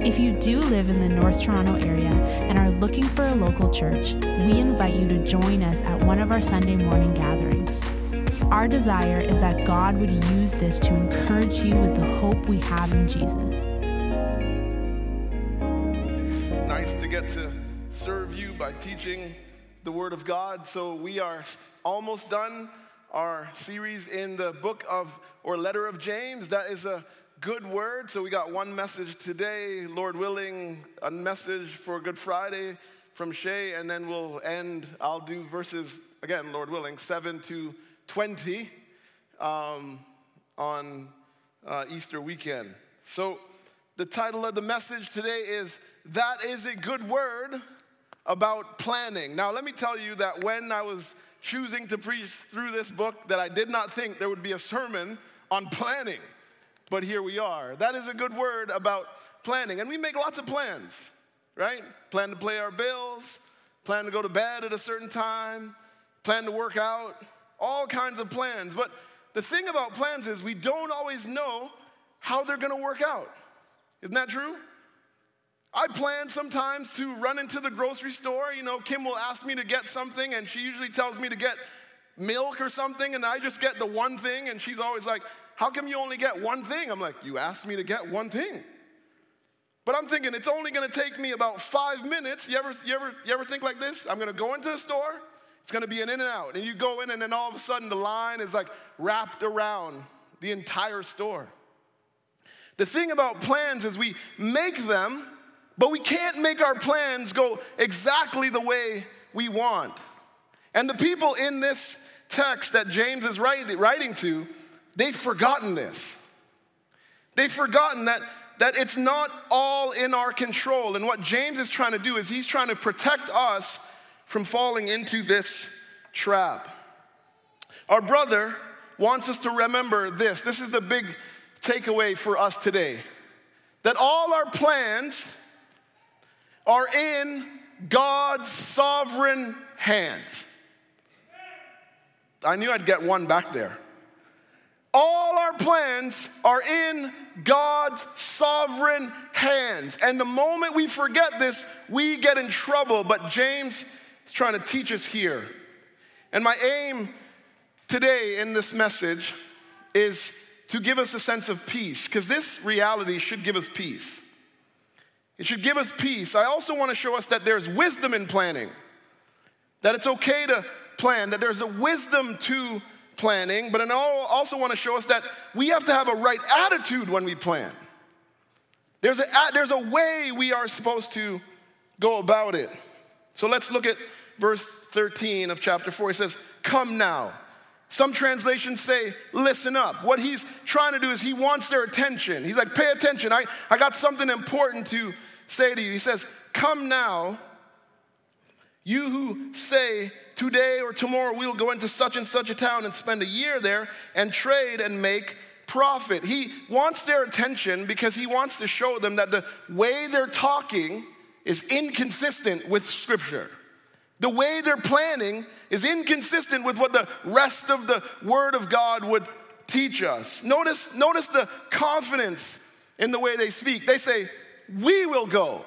If you do live in the North Toronto area and are looking for a local church, we invite you to join us at one of our Sunday morning gatherings. Our desire is that God would use this to encourage you with the hope we have in Jesus. It's nice to get to serve you by teaching the Word of God. So, we are almost done our series in the book of or letter of James. That is a good word. So we got one message today, Lord willing, a message for Good Friday from Shay, and then we'll end. I'll do verses, again, Lord willing, 7 to 20 um, on uh, Easter weekend. So the title of the message today is That is a Good Word about planning. Now, let me tell you that when I was choosing to preach through this book, that I did not think there would be a sermon on planning but here we are. That is a good word about planning. And we make lots of plans, right? Plan to pay our bills, plan to go to bed at a certain time, plan to work out, all kinds of plans. But the thing about plans is we don't always know how they're gonna work out. Isn't that true? I plan sometimes to run into the grocery store. You know, Kim will ask me to get something, and she usually tells me to get milk or something, and I just get the one thing, and she's always like, how come you only get one thing? I'm like, You asked me to get one thing. But I'm thinking it's only gonna take me about five minutes. You ever, you ever, you ever think like this? I'm gonna go into the store, it's gonna be an in and out. And you go in, and then all of a sudden the line is like wrapped around the entire store. The thing about plans is we make them, but we can't make our plans go exactly the way we want. And the people in this text that James is writing to, They've forgotten this. They've forgotten that, that it's not all in our control. And what James is trying to do is he's trying to protect us from falling into this trap. Our brother wants us to remember this. This is the big takeaway for us today that all our plans are in God's sovereign hands. I knew I'd get one back there. All our plans are in God's sovereign hands. And the moment we forget this, we get in trouble. But James is trying to teach us here. And my aim today in this message is to give us a sense of peace, because this reality should give us peace. It should give us peace. I also want to show us that there's wisdom in planning, that it's okay to plan, that there's a wisdom to planning, but I also want to show us that we have to have a right attitude when we plan. There's a, there's a way we are supposed to go about it. So let's look at verse 13 of chapter 4. He says, Come now. Some translations say, Listen up. What he's trying to do is he wants their attention. He's like, Pay attention. I, I got something important to say to you. He says, Come now you who say, today or tomorrow we'll go into such and such a town and spend a year there and trade and make profit. He wants their attention because he wants to show them that the way they're talking is inconsistent with Scripture. The way they're planning is inconsistent with what the rest of the Word of God would teach us. Notice, notice the confidence in the way they speak. They say, We will go,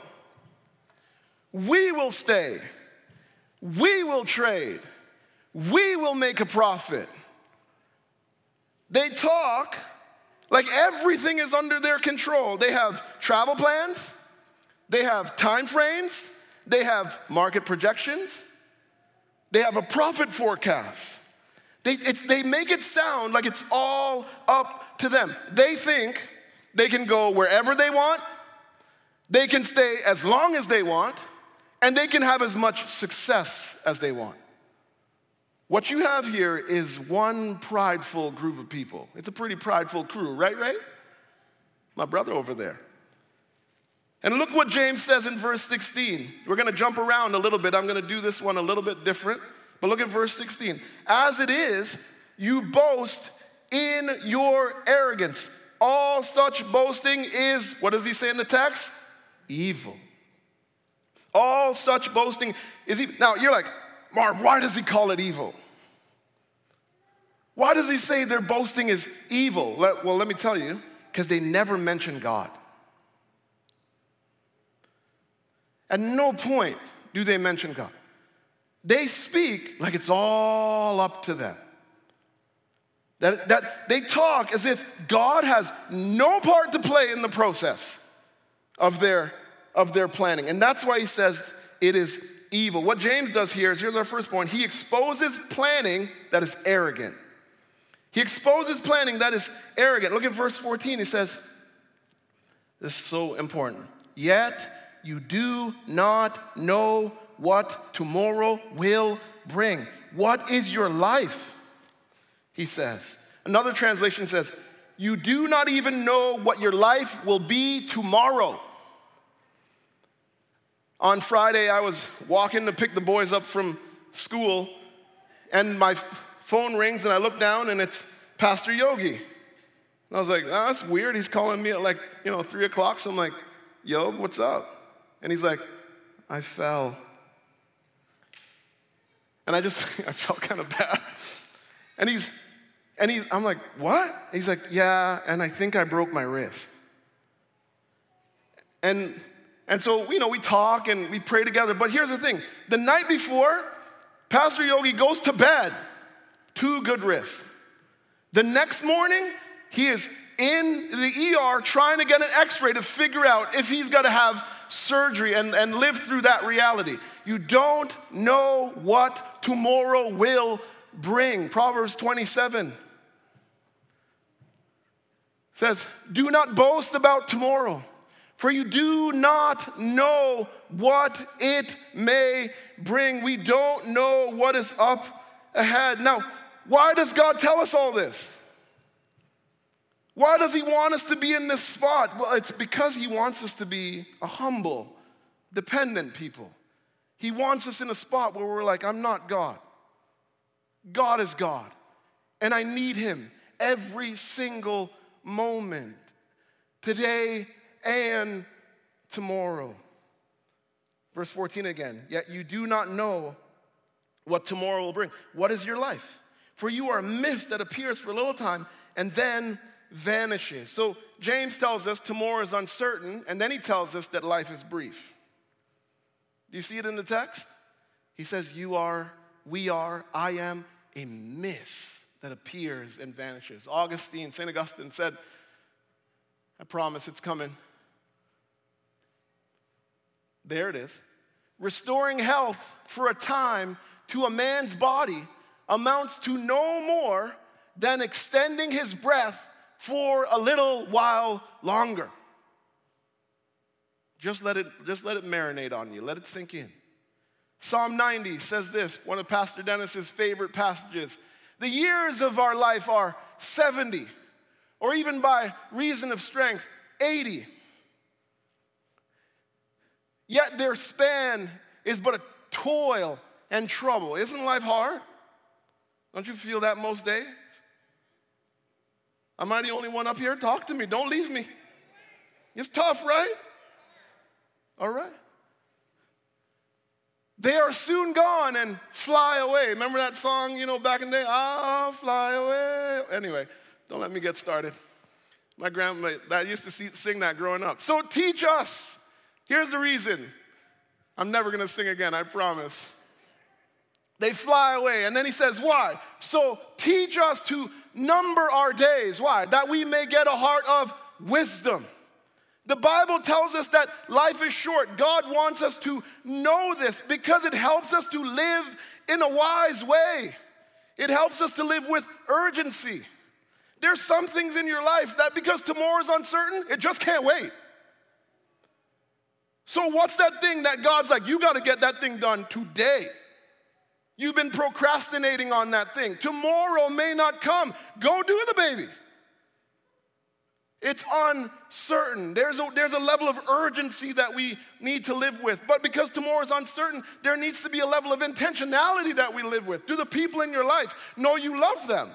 we will stay. We will trade. We will make a profit. They talk like everything is under their control. They have travel plans, they have time frames, they have market projections, they have a profit forecast. They, they make it sound like it's all up to them. They think they can go wherever they want, they can stay as long as they want, and they can have as much success as they want. What you have here is one prideful group of people. It's a pretty prideful crew, right, right? My brother over there. And look what James says in verse 16. We're going to jump around a little bit. I'm going to do this one a little bit different, But look at verse 16. As it is, you boast in your arrogance. All such boasting is, what does he say in the text? Evil. All such boasting is evil. Now, you're like, Mark, why does he call it evil? Why does he say their boasting is evil? Well, let me tell you, because they never mention God. At no point do they mention God. They speak like it's all up to them. That, that they talk as if God has no part to play in the process of their, of their planning. And that's why he says it is evil. What James does here is here's our first point he exposes planning that is arrogant. He exposes planning that is arrogant. Look at verse 14. He says, This is so important. Yet you do not know what tomorrow will bring. What is your life? He says. Another translation says, You do not even know what your life will be tomorrow. On Friday, I was walking to pick the boys up from school, and my phone rings, and I look down, and it's Pastor Yogi. And I was like, oh, that's weird. He's calling me at like, you know, three o'clock. So I'm like, Yog, what's up? And he's like, I fell. And I just, I felt kind of bad. And he's, and he's, I'm like, what? He's like, yeah, and I think I broke my wrist. And, and so, you know, we talk and we pray together. But here's the thing the night before, Pastor Yogi goes to bed, two good wrists. The next morning, he is in the ER trying to get an x ray to figure out if he's to have surgery and, and live through that reality. You don't know what tomorrow will bring. Proverbs 27 says, Do not boast about tomorrow, for you do not know what it may bring. We don't know what is up ahead. Now, why does God tell us all this? Why does He want us to be in this spot? Well, it's because He wants us to be a humble, dependent people. He wants us in a spot where we're like, I'm not God. God is God. And I need Him every single moment, today and tomorrow. Verse 14 again, yet you do not know what tomorrow will bring. What is your life? For you are a mist that appears for a little time and then vanishes. So James tells us tomorrow is uncertain, and then he tells us that life is brief. Do you see it in the text? He says, You are, we are, I am a mist that appears and vanishes. Augustine, St. Augustine said, I promise it's coming. There it is. Restoring health for a time to a man's body amounts to no more than extending his breath for a little while longer. Just let it, just let it marinate on you, let it sink in. Psalm 90 says this, one of Pastor Dennis's favorite passages. The years of our life are 70, or even by reason of strength, 80. Yet their span is but a toil and trouble. Isn't life hard? Don't you feel that most days? Am I the only one up here? Talk to me. Don't leave me. It's tough, right? All right. They are soon gone and fly away. Remember that song, you know, back in the day? I'll fly away. Anyway, don't let me get started. My grandma, I used to sing that growing up. So teach us. Here's the reason. I'm never to sing again, I promise. They fly away. And then he says, Why? So teach us to number our days. Why? That we may get a heart of wisdom. The Bible tells us that life is short. God wants us to know this because it helps us to live in a wise way. It helps us to live with urgency. There's some things in your life that because tomorrow is uncertain, it just can't wait. So, what's that thing that God's like, you got to get that thing done today? You've been procrastinating on that thing. Tomorrow may not come. Go do the baby. It's uncertain. There's a, there's a level of urgency that we need to live with. But because tomorrow is uncertain, there needs to be a level of intentionality that we live with. Do the people in your life know you love them?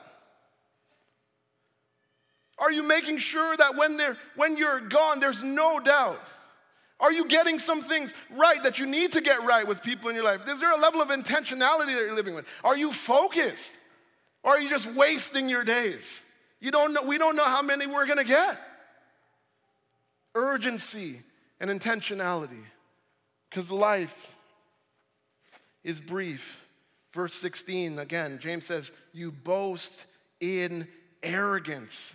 Are you making sure that when, they're, when you're gone, there's no doubt? Are you getting some things right that you need to get right with people in your life? Is there a level of intentionality that you're living with? Are you focused? Or are you just wasting your days? You don't know, we don't know how many we're gonna get. Urgency and intentionality, because life is brief. Verse 16, again, James says, You boast in arrogance.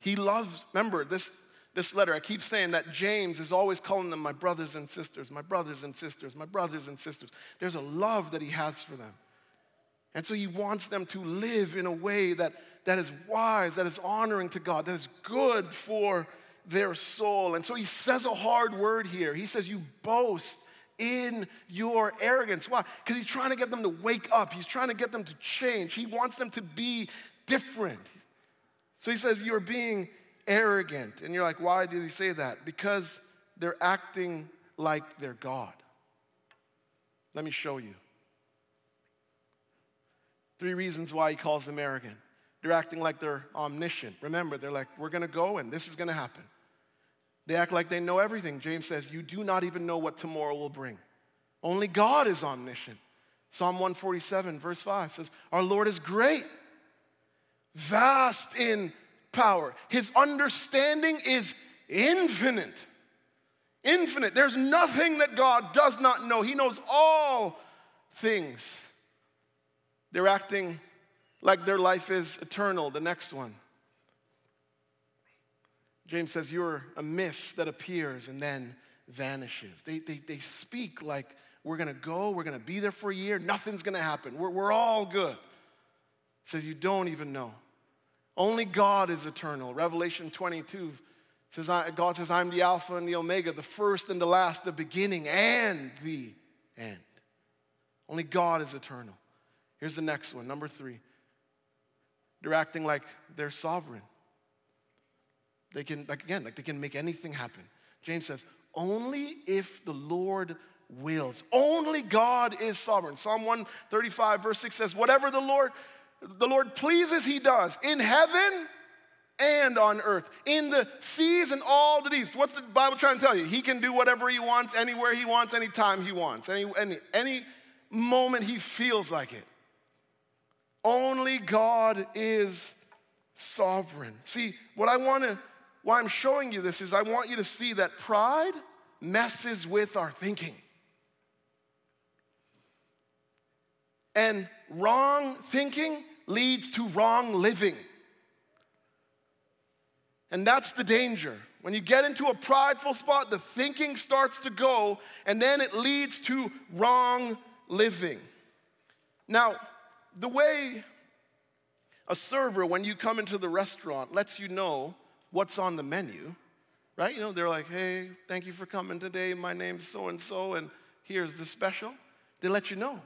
He loves, remember, this, this letter, I keep saying that James is always calling them my brothers and sisters, my brothers and sisters, my brothers and sisters. There's a love that he has for them. And so he wants them to live in a way that, that is wise, that is honoring to God, that is good for their soul. And so he says a hard word here. He says, You boast in your arrogance. Why? Because he's trying to get them to wake up, he's trying to get them to change, he wants them to be different. So he says, You're being arrogant. And you're like, Why did he say that? Because they're acting like they're God. Let me show you. Three reasons why he calls them arrogant. They're acting like they're omniscient. Remember, they're like, We're gonna go and this is gonna happen. They act like they know everything. James says, You do not even know what tomorrow will bring. Only God is omniscient. Psalm 147, verse 5 says, Our Lord is great vast in power. His understanding is infinite. Infinite. There's nothing that God does not know. He knows all things. They're acting like their life is eternal. The next one. James says, You're a mist that appears and then vanishes. They, they, they speak like we're gonna go, we're gonna be there for a year, nothing's gonna happen, we're, we're all good says you don't even know. Only God is eternal. Revelation 22 says, God says, I'm the Alpha and the Omega, the first and the last, the beginning and the end. Only God is eternal. Here's the next one, number three. They're acting like they're sovereign. They can, like again, like they can make anything happen. James says, only if the Lord wills. Only God is sovereign. Psalm 135, verse 6 says, Whatever the Lord the Lord pleases, He does in heaven and on earth, in the seas and all the deeps. What's the Bible trying to tell you? He can do whatever He wants, anywhere He wants, anytime He wants, any, any, any moment He feels like it. Only God is sovereign. See, what I want to, why I'm showing you this is I want you to see that pride messes with our thinking. And wrong thinking leads to wrong living. And that's the danger. When you get into a prideful spot, the thinking starts to go, and then it leads to wrong living. Now, the way a server, when you come into the restaurant, lets you know what's on the menu, right? You know, they're like, hey, thank you for coming today. My name's so and so, and here's the special. They let you know.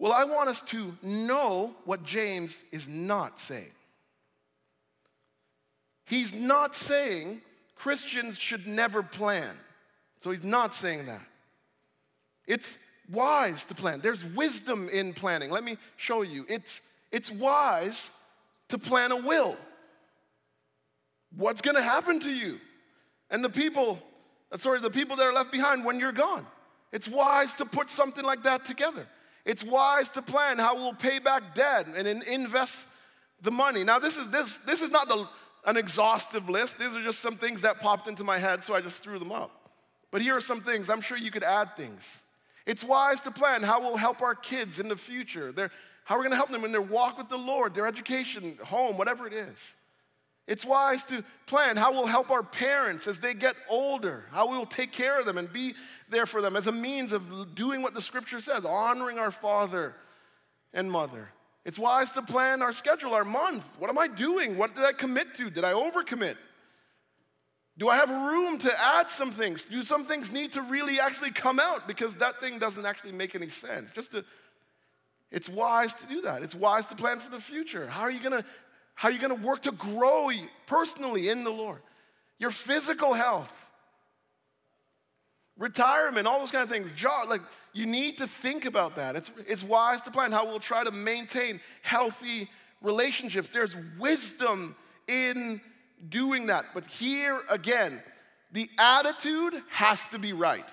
Well, I want us to know what James is not saying. He's not saying Christians should never plan. So he's not saying that. It's wise to plan. There's wisdom in planning. Let me show you. It's, it's wise to plan a will. What's going to happen to you and the people, sorry, the people that are left behind when you're gone. It's wise to put something like that together. It's wise to plan how we'll pay back debt and invest the money. Now, this is, this, this is not the, an exhaustive list. These are just some things that popped into my head, so I just threw them up. But here are some things. I'm sure you could add things. It's wise to plan how we'll help our kids in the future. They're, how we're going to help them in their walk with the Lord, their education, home, whatever it is. It's wise to plan how we'll help our parents as they get older, how we will take care of them and be there for them as a means of doing what the scripture says, honoring our father and mother. It's wise to plan our schedule, our month. What am I doing? What did I commit to? Did I overcommit? Do I have room to add some things? Do some things need to really actually come out because that thing doesn't actually make any sense? Just to, it's wise to do that. It's wise to plan for the future. How are you going to How are you going to work to grow personally in the Lord? Your physical health, retirement, all those kind of things. Job, like you need to think about that. It's, it's wise to plan how we'll try to maintain healthy relationships. There's wisdom in doing that. But here again, the attitude has to be right.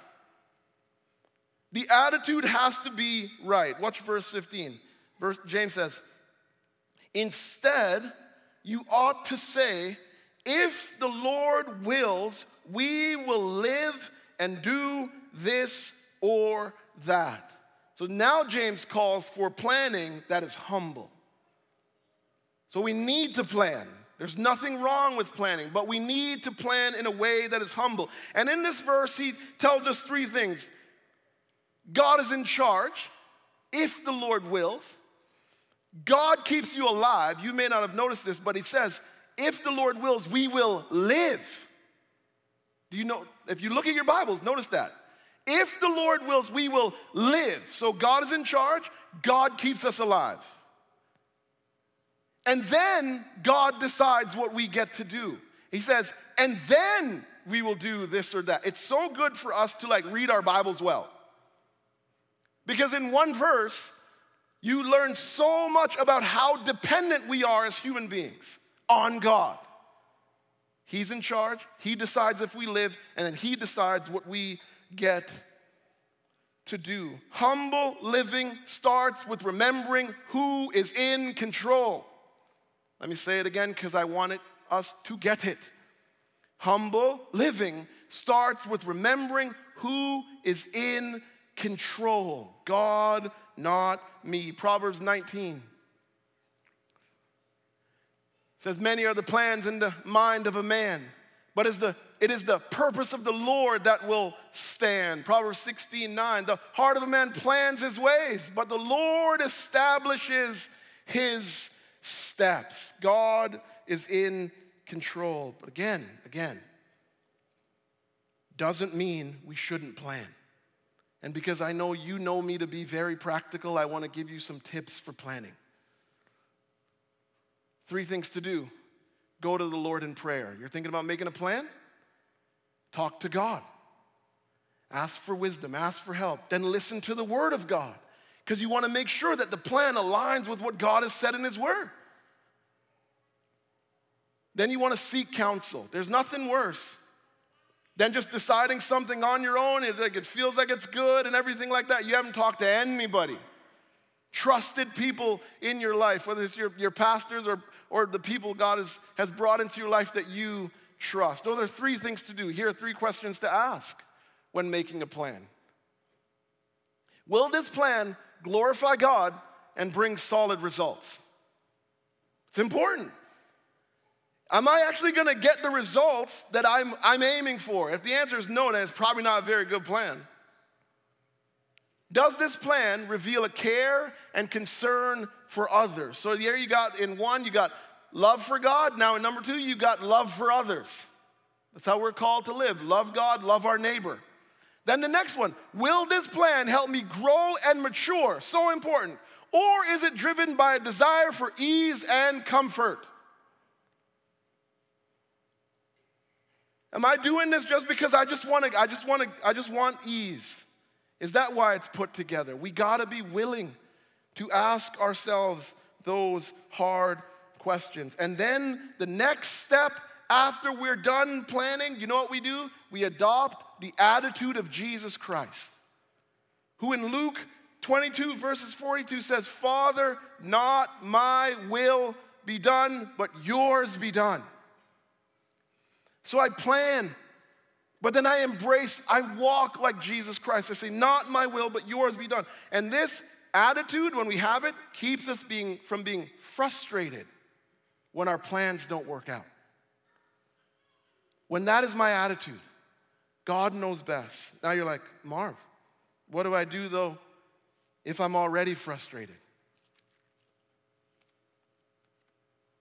The attitude has to be right. Watch verse 15. Verse, James says, Instead, you ought to say, If the Lord wills, we will live and do this or that. So now James calls for planning that is humble. So we need to plan. There's nothing wrong with planning, but we need to plan in a way that is humble. And in this verse, he tells us three things God is in charge, if the Lord wills. God keeps you alive. You may not have noticed this, but he says, if the Lord wills, we will live. Do you know? If you look at your Bibles, notice that. If the Lord wills, we will live. So God is in charge, God keeps us alive. And then God decides what we get to do. He says, and then we will do this or that. It's so good for us to like read our Bibles well. Because in one verse, you learn so much about how dependent we are as human beings on God. He's in charge, He decides if we live, and then He decides what we get to do. Humble living starts with remembering who is in control. Let me say it again because I wanted us to get it. Humble living starts with remembering who is in control God, not me. Proverbs 19 says, Many are the plans in the mind of a man, but is the, it is the purpose of the Lord that will stand. Proverbs 16 9. The heart of a man plans his ways, but the Lord establishes his steps. God is in control. But again, again, doesn't mean we shouldn't plan. And because I know you know me to be very practical, I want to give you some tips for planning. Three things to do go to the Lord in prayer. You're thinking about making a plan? Talk to God. Ask for wisdom, ask for help. Then listen to the Word of God because you want to make sure that the plan aligns with what God has said in His Word. Then you want to seek counsel. There's nothing worse than just deciding something on your own. It, like, it feels like it's good and everything like that. You haven't talked to anybody. Trusted people in your life, whether it's your, your pastors or, or the people God has, has brought into your life that you trust. Those are three things to do. Here are three questions to ask when making a plan. Will this plan glorify God and bring solid results? It's important. Am I actually gonna get the results that I'm, I'm aiming for? If the answer is no, then it's probably not a very good plan. Does this plan reveal a care and concern for others? So here you got in one, you got love for God. Now in number two, you got love for others. That's how we're called to live love God, love our neighbor. Then the next one will this plan help me grow and mature? So important. Or is it driven by a desire for ease and comfort? Am I doing this just because I just want to I just want to I just want ease? Is that why it's put together? We got to be willing to ask ourselves those hard questions. And then the next step after we're done planning, you know what we do? We adopt the attitude of Jesus Christ, who in Luke 22, verses 42 says, Father, not my will be done, but yours be done. So I plan, but then I embrace, I walk like Jesus Christ. I say, Not my will, but yours be done. And this attitude, when we have it, keeps us being, from being frustrated when our plans don't work out. When that is my attitude, God knows best. Now you're like, Marv, what do I do though if I'm already frustrated?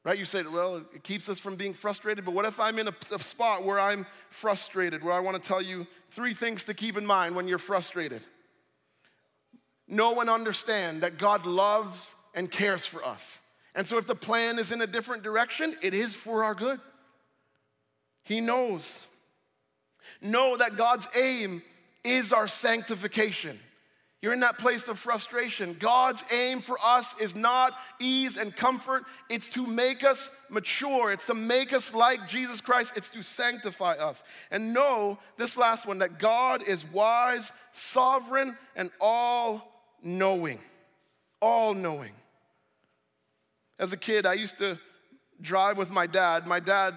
Right? You say, well, it keeps us from being frustrated, but what if I'm in a, a spot where I'm frustrated, where I want to tell you three things to keep in mind when you're frustrated? Know and understand that God loves and cares for us. And so if the plan is in a different direction, it is for our good. He knows. Know that God's aim is our sanctification. You're in that place of frustration. God's aim for us is not ease and comfort, it's to make us mature, it's to make us like Jesus Christ, it's to sanctify us. And know this last one that God is wise, sovereign, and all knowing. All knowing. As a kid, I used to drive with my dad. My dad,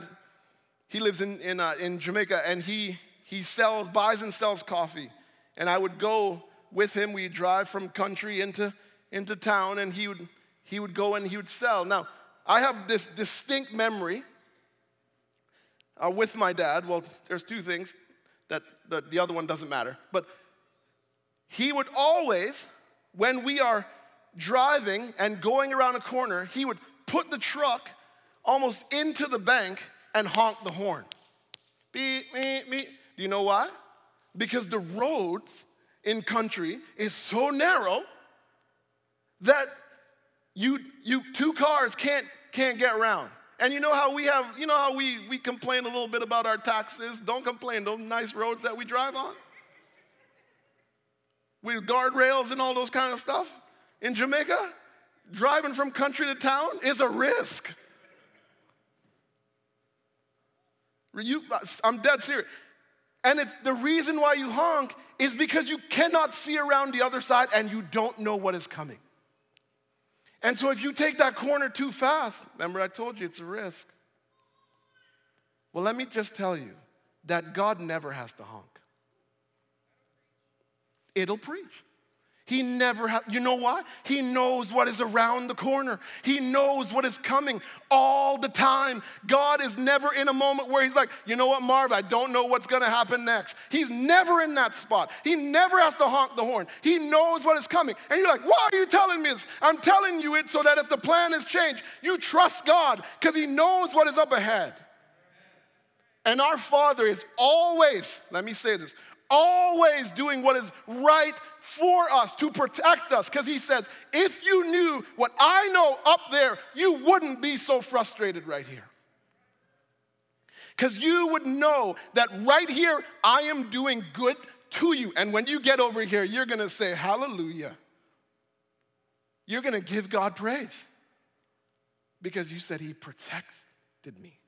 he lives in, in, uh, in Jamaica and he, he sells, buys and sells coffee. And I would go with him. We'd drive from country into, into town, and he would, he would go and he would sell. Now, I have this distinct memory uh, with my dad. Well, there's two things that, that the other one doesn't matter. But he would always, when we are driving and going around a corner, he would put the truck almost into the bank and honk the horn. Beep, beep, beep. Do you know why? Because the roads in country is so narrow that you, you two cars can't, can't get around. And you know how we have, you know how we, we complain a little bit about our taxes? Don't complain, those nice roads that we drive on. With guardrails and all those kind of stuff. In Jamaica, driving from country to town is a risk. You, I'm dead serious. And it's the reason why you honk is because you cannot see around the other side and you don't know what is coming. And so if you take that corner too fast, remember I told you it's a risk. Well, let me just tell you that God never has to honk. It'll preach. He never has, you know why? He knows what is around the corner. He knows what is coming all the time. God is never in a moment where He's like, you know what, Marv, I don't know what's gonna happen next. He's never in that spot. He never has to honk the horn. He knows what is coming. And you're like, why are you telling me this? I'm telling you it so that if the plan is changed, you trust God because He knows what is up ahead. And our Father is always, let me say this, always doing what is right for us to protect us because he says, if you knew what I know up there, you wouldn't be so frustrated right here. Because you would know that right here, I am doing good to you. And when you get over here, you're going to say, Hallelujah. You're going to give God praise because you said He protected me.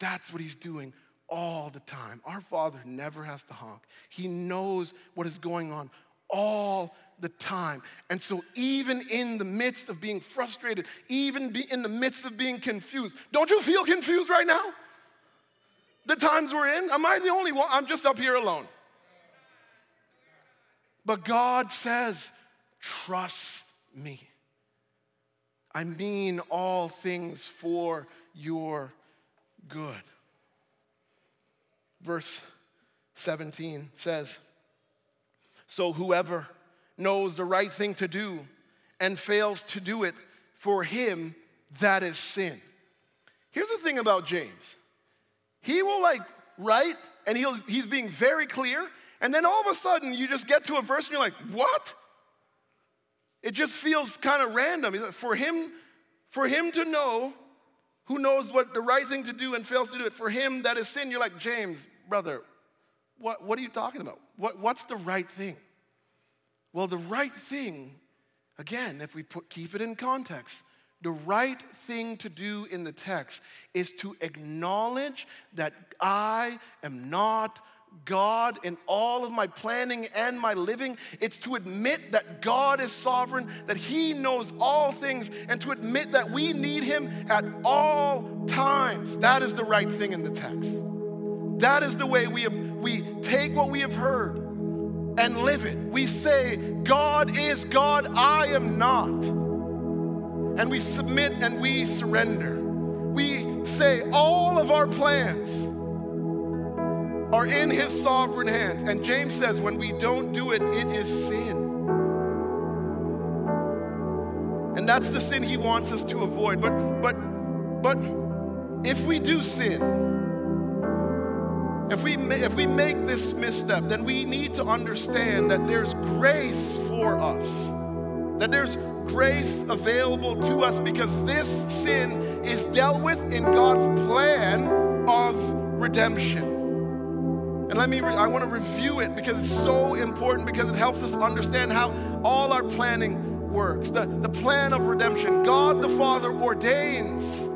That's what He's doing all the time. Our Father never has to honk, He knows what is going on all the time. And so, even in the midst of being frustrated, even in the midst of being confused, don't you feel confused right now? The times we're in? Am I the only one? I'm just up here alone. But God says, trust me. I mean all things for your good verse 17 says, So whoever knows the right thing to do and fails to do it, for him that is sin. Here's the thing about James he will like write, and he'll, he's being very clear, and then all of a sudden you just get to a verse and you're like, What? It just feels kind of random. For him, for him to know who knows what the right thing to do and fails to do it. For him, that is sin. You're like, James, brother, what, what are you talking about? What, what's the right thing? Well, the right thing, again, if we put, keep it in context, the right thing to do in the text is to acknowledge that I am not God in all of my planning and my living. It's to admit that God is sovereign, that He knows all things, and to admit that we need Him at all times. That is the right thing in the text. That is the way we, we take what we have heard and live it. We say, God is God, I am not. And we submit and we surrender. We say, all of our plans are in his sovereign hands. And James says, when we don't do it, it is sin. And that's the sin he wants us to avoid. But but but if we do sin, if we if we make this misstep, then we need to understand that there's grace for us. that there's grace available to us because this sin is dealt with in God's plan of redemption. And let me, re- I want to review it because it's so important because it helps us understand how all our planning works. The, the plan of redemption. God the Father ordains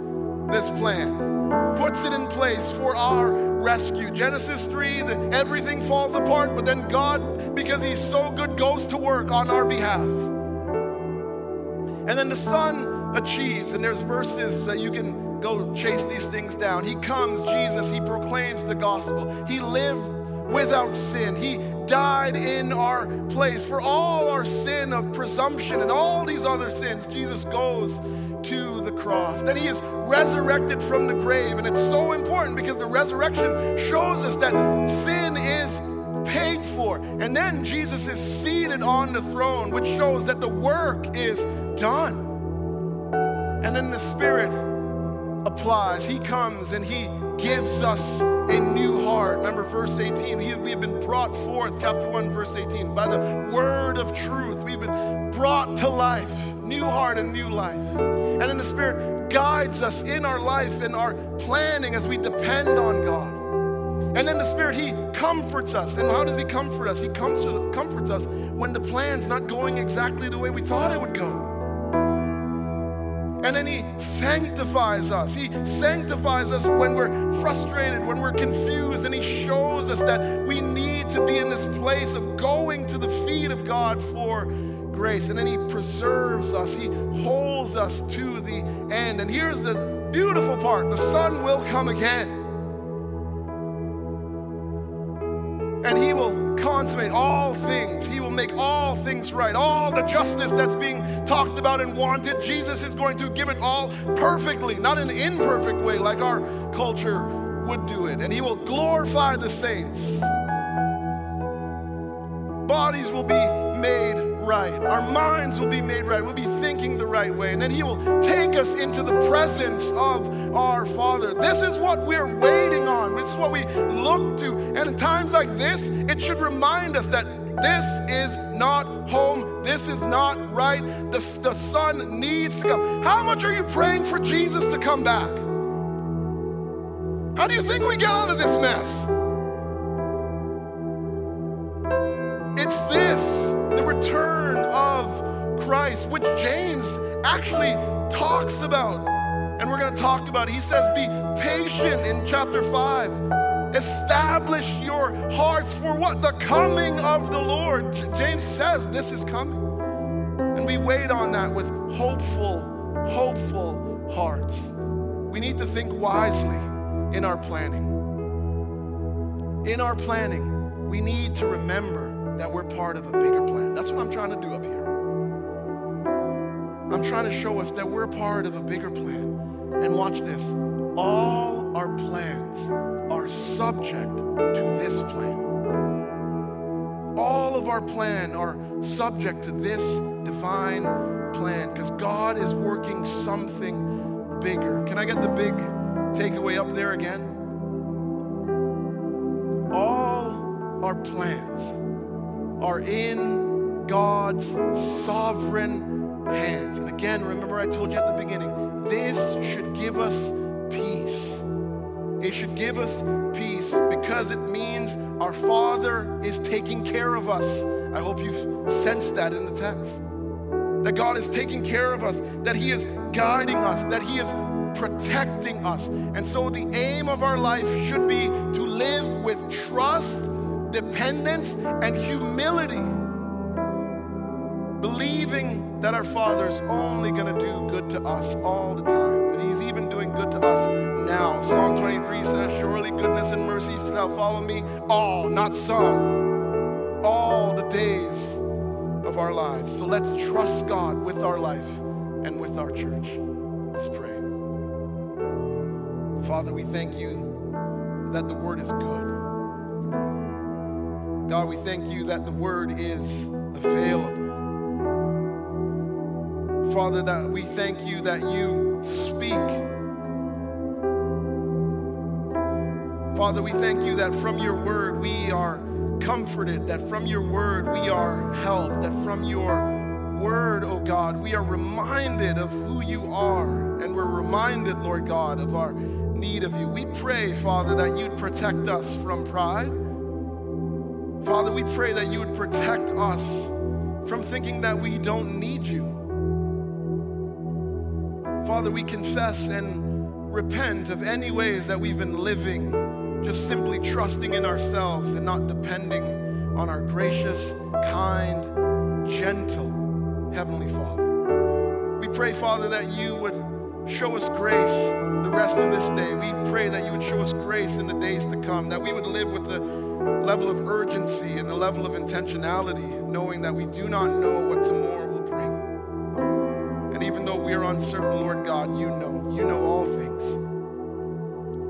this plan, puts it in place for our rescue. Genesis 3, the, everything falls apart, but then God, because He's so good, goes to work on our behalf. And then the Son achieves, and there's verses that you can go chase these things down. He comes, Jesus, He proclaims the gospel. He lived without sin. He died in our place for all our sin of presumption and all these other sins. Jesus goes to the cross. Then he is resurrected from the grave. And it's so important because the resurrection shows us that sin is paid for. And then Jesus is seated on the throne, which shows that the work is done. And then the Spirit applies. He comes and He gives us a new heart. Remember verse 18, he, we have been brought forth, chapter 1, verse 18, by the word of truth. We've been brought to life, new heart and new life. And then the Spirit guides us in our life and our planning as we depend on God. And then the Spirit, He comforts us. And how does He comfort us? He comes to, comforts us when the plan's not going exactly the way we thought it would go. And then He sanctifies us. He sanctifies us when we're frustrated, when we're confused, and He shows us that we need to be in this place of going to the feet of God for grace. And then He preserves us, He holds us to the end. And here's the beautiful part the Son will come again. And He will consummate all things. He will make all things right. All the justice that's being talked about and wanted, Jesus is going to give it all perfectly, not an imperfect way like our culture would do it. And He will glorify the saints. Bodies will be made right. Our minds will be made right. We'll be thinking the right way. And then He will take us into the presence of our Father. This is what we're waiting on. This is what we look to. And in times like this, it should remind us that this is not home. This is not right. The, the Son needs to come. How much are you praying for Jesus to come back? How do you think we get out of this mess? The return of Christ, which James actually talks about. And we're going to talk about it. He says, Be patient in chapter 5. Establish your hearts for what? The coming of the Lord. J- James says this is coming. And we wait on that with hopeful, hopeful hearts. We need to think wisely in our planning. In our planning, we need to remember that we're part of a bigger plan. That's what I'm trying to do up here. I'm trying to show us that we're part of a bigger plan. And watch this all our plans are subject to this plan. All of our plan are subject to this divine plan because God is working something bigger. Can I get the big takeaway up there again? All our plans are in God's sovereign hands. And again, remember I told you at the beginning, this should give us peace. It should give us peace because it means our Father is taking care of us. I hope you've sensed that in the text. That God is taking care of us, that He is guiding us, that He is protecting us. And so the aim of our life should be to live with trust dependence, and humility. Believing that our Father is only going to do good to us all the time, that He's even doing good to us now. Psalm 23 says, Surely goodness and mercy shall follow me all, not some, all the days of our lives. So let's trust God with our life and with our church. Let's pray. Father, we thank you that the word is good. God, we thank you that the word is available. Father, that we thank you that you speak. Father, we thank you that from your word we are comforted, that from your word we are helped, that from your word, oh God, we are reminded of who you are. And we're reminded, Lord God, of our need of you. We pray, Father, that you'd protect us from pride. Father, we pray that you would protect us from thinking that we don't need you. Father, we confess and repent of any ways that we've been living just simply trusting in ourselves and not depending on our gracious, kind, gentle Heavenly Father. We pray, Father, that you would show us grace the rest of this day. We pray that you would show us grace in the days to come, that we would live with the level of urgency and the level of intentionality, knowing that we do not know what tomorrow will bring. And even though we are uncertain, Lord God, you know. You know all things.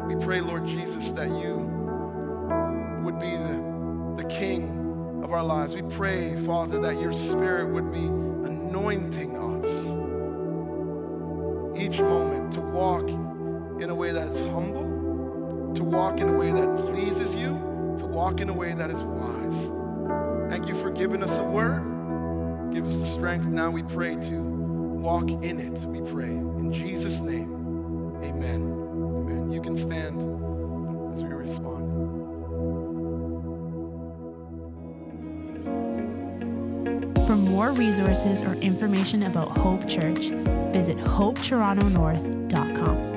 We pray, Lord Jesus, that you would be the, the King of our lives. We pray, Father, that your Spirit would be anointing us each moment to walk in a way that's humble, to walk in a way that pleases you, walk in a way that is wise. Thank you for giving us a word. Give us the strength now we pray to walk in it. We pray. In Jesus' name, amen. Amen. You can stand as we respond. For more resources or information about Hope Church, visit hopetorontonorth.com.